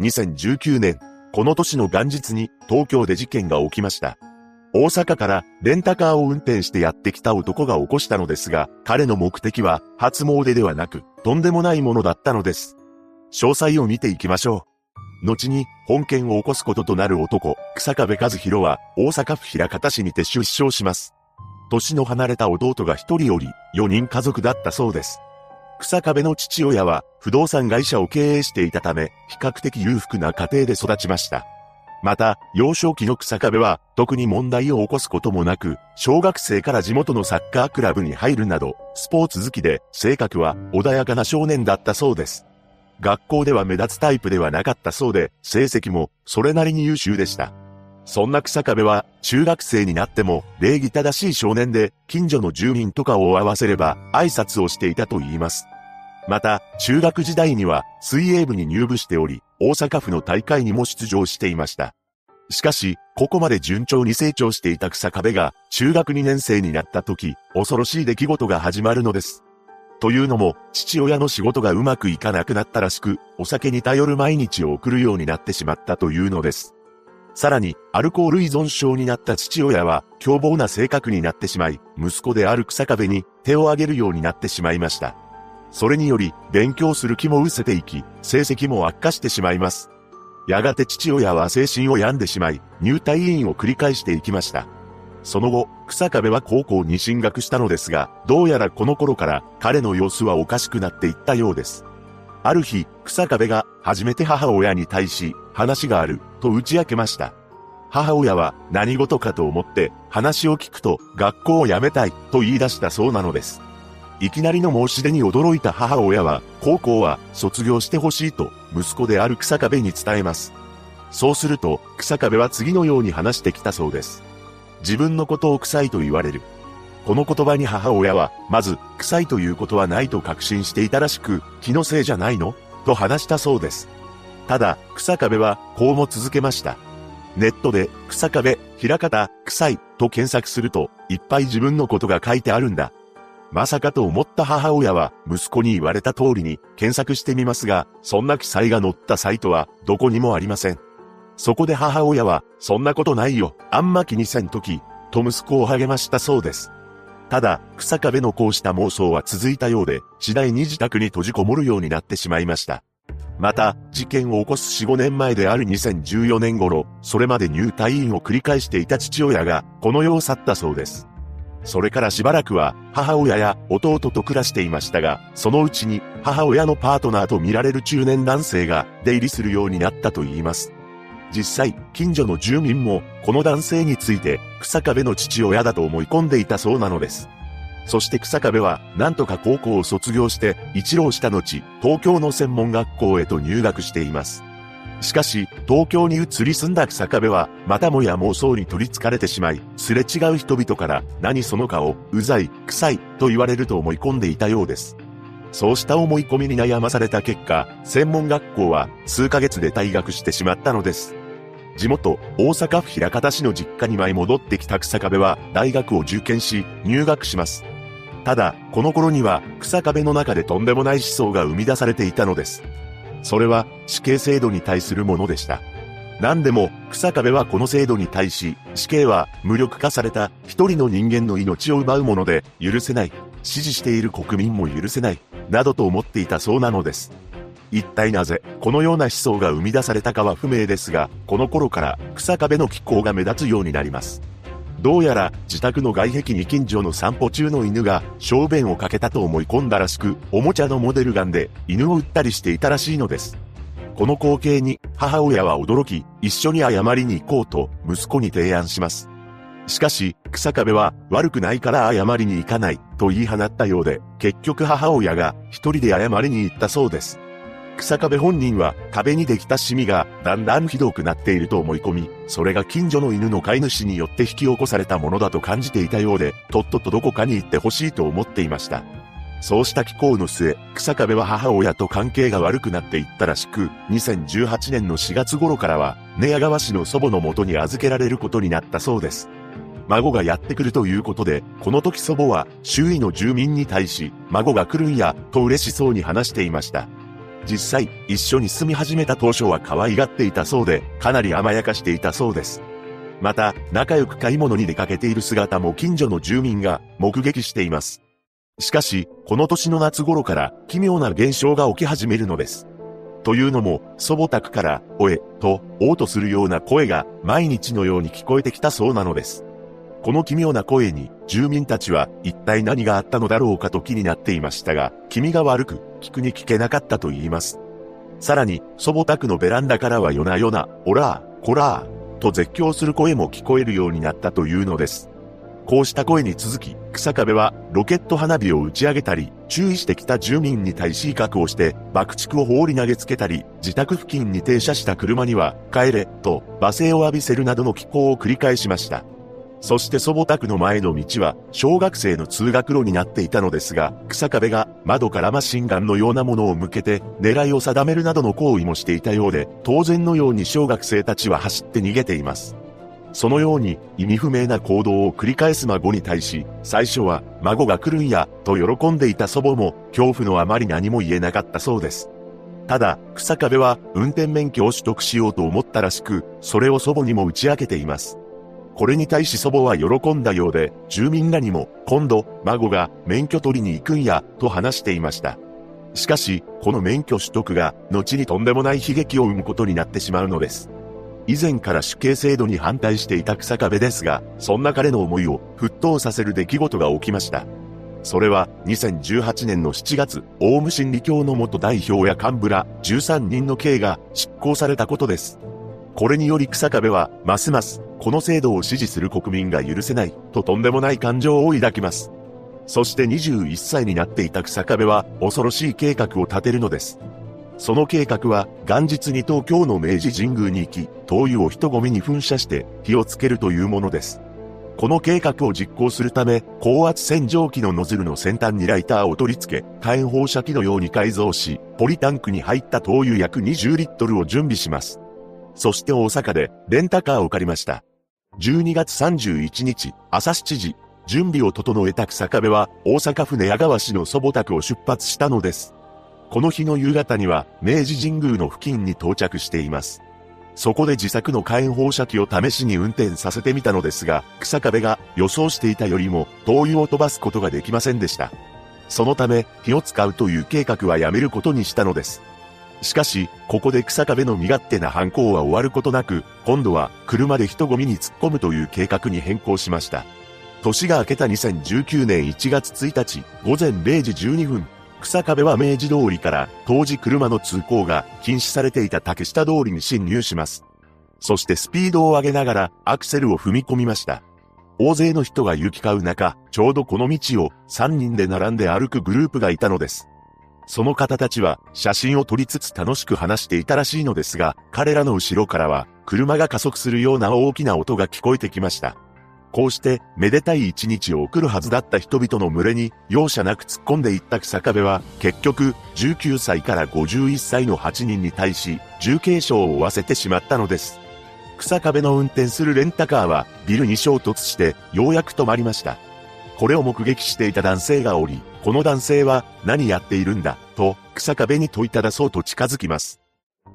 2019年、この年の元日に東京で事件が起きました。大阪からレンタカーを運転してやってきた男が起こしたのですが、彼の目的は初詣ではなく、とんでもないものだったのです。詳細を見ていきましょう。後に、本件を起こすこととなる男、草壁和弘は、大阪府平方市にて出生します。年の離れた弟が一人おり、四人家族だったそうです。草壁の父親は不動産会社を経営していたため、比較的裕福な家庭で育ちました。また、幼少期の草壁は特に問題を起こすこともなく、小学生から地元のサッカークラブに入るなど、スポーツ好きで、性格は穏やかな少年だったそうです。学校では目立つタイプではなかったそうで、成績もそれなりに優秀でした。そんな草壁は、中学生になっても、礼儀正しい少年で、近所の住民とかを合わせれば、挨拶をしていたと言います。また、中学時代には、水泳部に入部しており、大阪府の大会にも出場していました。しかし、ここまで順調に成長していた草壁が、中学2年生になった時、恐ろしい出来事が始まるのです。というのも、父親の仕事がうまくいかなくなったらしく、お酒に頼る毎日を送るようになってしまったというのです。さらに、アルコール依存症になった父親は、凶暴な性格になってしまい、息子である草壁に手を挙げるようになってしまいました。それにより、勉強する気も失せていき、成績も悪化してしまいます。やがて父親は精神を病んでしまい、入退院を繰り返していきました。その後、草壁は高校に進学したのですが、どうやらこの頃から彼の様子はおかしくなっていったようです。ある日、草壁が初めて母親に対し、話がある、と打ち明けました。母親は何事かと思って話を聞くと学校を辞めたいと言い出したそうなのです。いきなりの申し出に驚いた母親は高校は卒業してほしいと息子である草壁に伝えます。そうすると草壁は次のように話してきたそうです。自分のことを臭いと言われる。この言葉に母親は、まず、臭いということはないと確信していたらしく、気のせいじゃないの？と話したそうです。ただ、草壁は、こうも続けました。ネットで、草壁、平方、臭い、と検索すると、いっぱい自分のことが書いてあるんだ。まさかと思った母親は、息子に言われた通りに、検索してみますが、そんな記載が載ったサイトは、どこにもありません。そこで母親は、そんなことないよ、あんま気にせんとき、と息子を励ましたそうです。ただ、草壁のこうした妄想は続いたようで、次第に自宅に閉じこもるようになってしまいました。また、事件を起こす4、5年前である2014年頃、それまで入退院を繰り返していた父親が、この世を去ったそうです。それからしばらくは、母親や弟と暮らしていましたが、そのうちに、母親のパートナーと見られる中年男性が、出入りするようになったと言います。実際、近所の住民も、この男性について、草壁の父親だと思い込んでいたそうなのです。そして草壁は、なんとか高校を卒業して、一浪した後、東京の専門学校へと入学しています。しかし、東京に移り住んだ草壁は、またもや妄想に取り憑かれてしまい、すれ違う人々から、何その顔、うざい、臭い、と言われると思い込んでいたようです。そうした思い込みに悩まされた結果、専門学校は数ヶ月で退学してしまったのです。地元、大阪府枚方市の実家に舞い戻ってきた草壁は、大学を受験し、入学します。ただ、この頃には、草壁の中でとんでもない思想が生み出されていたのです。それは、死刑制度に対するものでした。何でも、草壁はこの制度に対し、死刑は無力化された一人の人間の命を奪うもので、許せない。支持している国民も許せない。などと思っていたそうなのです。一体なぜ、このような思想が生み出されたかは不明ですが、この頃から草壁の気候が目立つようになります。どうやら自宅の外壁に近所の散歩中の犬が小便をかけたと思い込んだらしく、おもちゃのモデルガンで犬を撃ったりしていたらしいのです。この光景に母親は驚き、一緒に謝りに行こうと息子に提案します。しかし、草壁は悪くないから謝りに行かないと言い放ったようで、結局母親が一人で謝りに行ったそうです。草壁本人は壁にできたシミがだんだんひどくなっていると思い込み、それが近所の犬の飼い主によって引き起こされたものだと感じていたようで、とっととどこかに行ってほしいと思っていました。そうした気候の末、草壁は母親と関係が悪くなっていったらしく、2018年の4月頃からは、寝屋川市の祖母の元に預けられることになったそうです。孫がやってくるということで、この時祖母は周囲の住民に対し、孫が来るんや、と嬉しそうに話していました。実際、一緒に住み始めた当初は可愛がっていたそうで、かなり甘やかしていたそうです。また、仲良く買い物に出かけている姿も近所の住民が目撃しています。しかし、この年の夏頃から奇妙な現象が起き始めるのです。というのも、祖母宅から、おえ、と、おうとするような声が毎日のように聞こえてきたそうなのです。この奇妙な声に、住民たちは一体何があったのだろうかと気になっていましたが、気味が悪く、聞くに聞けなかったと言います。さらに、祖母宅のベランダからは夜な夜な、オラー、コラー、と絶叫する声も聞こえるようになったというのです。こうした声に続き、草壁はロケット花火を打ち上げたり、注意してきた住民に対し威嚇をして、爆竹を放り投げつけたり、自宅付近に停車した車には、帰れ、と罵声を浴びせるなどの気候を繰り返しました。そして祖母宅の前の道は、小学生の通学路になっていたのですが、草壁が窓からマシンガンのようなものを向けて、狙いを定めるなどの行為もしていたようで、当然のように小学生たちは走って逃げています。そのように意味不明な行動を繰り返す孫に対し、最初は孫が来るんや、と喜んでいた祖母も、恐怖のあまり何も言えなかったそうです。ただ、草壁は運転免許を取得しようと思ったらしく、それを祖母にも打ち明けています。これに対し祖母は喜んだようで、住民らにも、今度、孫が免許取りに行くんや、と話していました。しかし、この免許取得が、後にとんでもない悲劇を生むことになってしまうのです。以前から死刑制度に反対していた草壁ですが、そんな彼の思いを沸騰させる出来事が起きました。それは2018年の7月、オウム真理教の元代表や幹部ら13人の刑が執行されたことです。これにより草壁は、ますます、この制度を支持する国民が許せない、ととんでもない感情を抱きます。そして21歳になっていた草壁は、恐ろしい計画を立てるのです。その計画は元日に東京の明治神宮に行き、灯油を人混みに噴射して火をつけるというものです。この計画を実行するため、高圧洗浄機のノズルの先端にライターを取り付け、火炎放射器のように改造し、ポリタンクに入った灯油約20リットルを準備します。そして大阪でレンタカーを借りました。12月31日、朝7時、準備を整えた草壁は大阪府寝屋川市の祖母宅を出発したのです。この日の夕方には明治神宮の付近に到着しています。そこで自作の火炎放射器を試しに運転させてみたのですが、草壁が予想していたよりも灯油を飛ばすことができませんでした。そのため、火を使うという計画はやめることにしたのです。しかし、ここで草壁の身勝手な犯行は終わることなく、今度は車で人混みに突っ込むという計画に変更しました。年が明けた2019年1月1日、午前0時12分、草壁は明治通りから当時車の通行が禁止されていた竹下通りに侵入します。そしてスピードを上げながらアクセルを踏み込みました。大勢の人が行き交う中、ちょうどこの道を3人で並んで歩くグループがいたのです。その方たちは写真を撮りつつ楽しく話していたらしいのですが、彼らの後ろからは車が加速するような大きな音が聞こえてきました。こうして、めでたい一日を送るはずだった人々の群れに、容赦なく突っ込んでいった草壁は、結局、19歳から51歳の8人に対し、重軽傷を負わせてしまったのです。草壁の運転するレンタカーは、ビルに衝突して、ようやく止まりました。これを目撃していた男性がおり、この男性は、何やっているんだ、草壁に問いただそうと近づきます。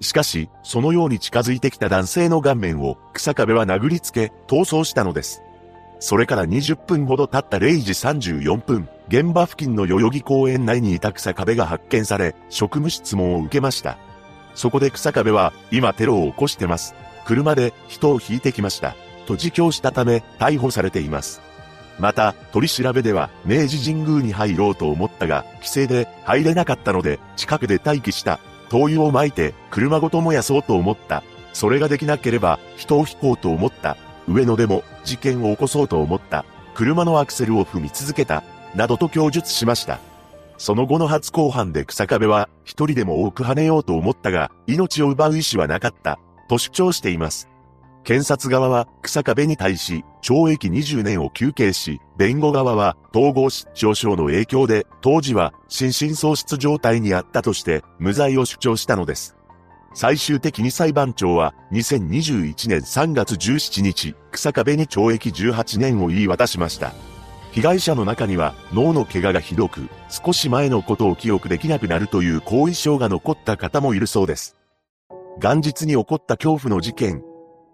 しかし、そのように近づいてきた男性の顔面を草壁は殴りつけ、逃走したのです。それから20分ほど経った0時34分、現場付近の代々木公園内にいた草壁が発見され、職務質問を受けました。そこで草壁は、今テロを起こしてます。車で人を引いてきました。と自供したため、逮捕されています。また、取り調べでは、明治神宮に入ろうと思ったが、規制で入れなかったので、近くで待機した。灯油を撒いて、車ごと燃やそうと思った。それができなければ、人を引こうと思った。上野でも事件を起こそうと思った。車のアクセルを踏み続けた。などと供述しました。その後の初公判で草壁は、一人でも多く跳ねようと思ったが、命を奪う意思はなかった。と主張しています。検察側は草壁に対し懲役20年を求刑し、弁護側は統合失調症の影響で当時は心神喪失状態にあったとして無罪を主張したのです。最終的に裁判長は2021年3月17日、草壁に懲役18年を言い渡しました。被害者の中には脳の怪我がひどく、少し前のことを記憶できなくなるという後遺症が残った方もいるそうです。元日に起こった恐怖の事件。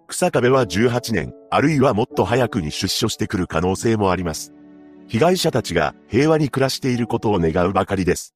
草壁は18年、あるいはもっと早くに出所してくる可能性もあります。被害者たちが平和に暮らしていることを願うばかりです。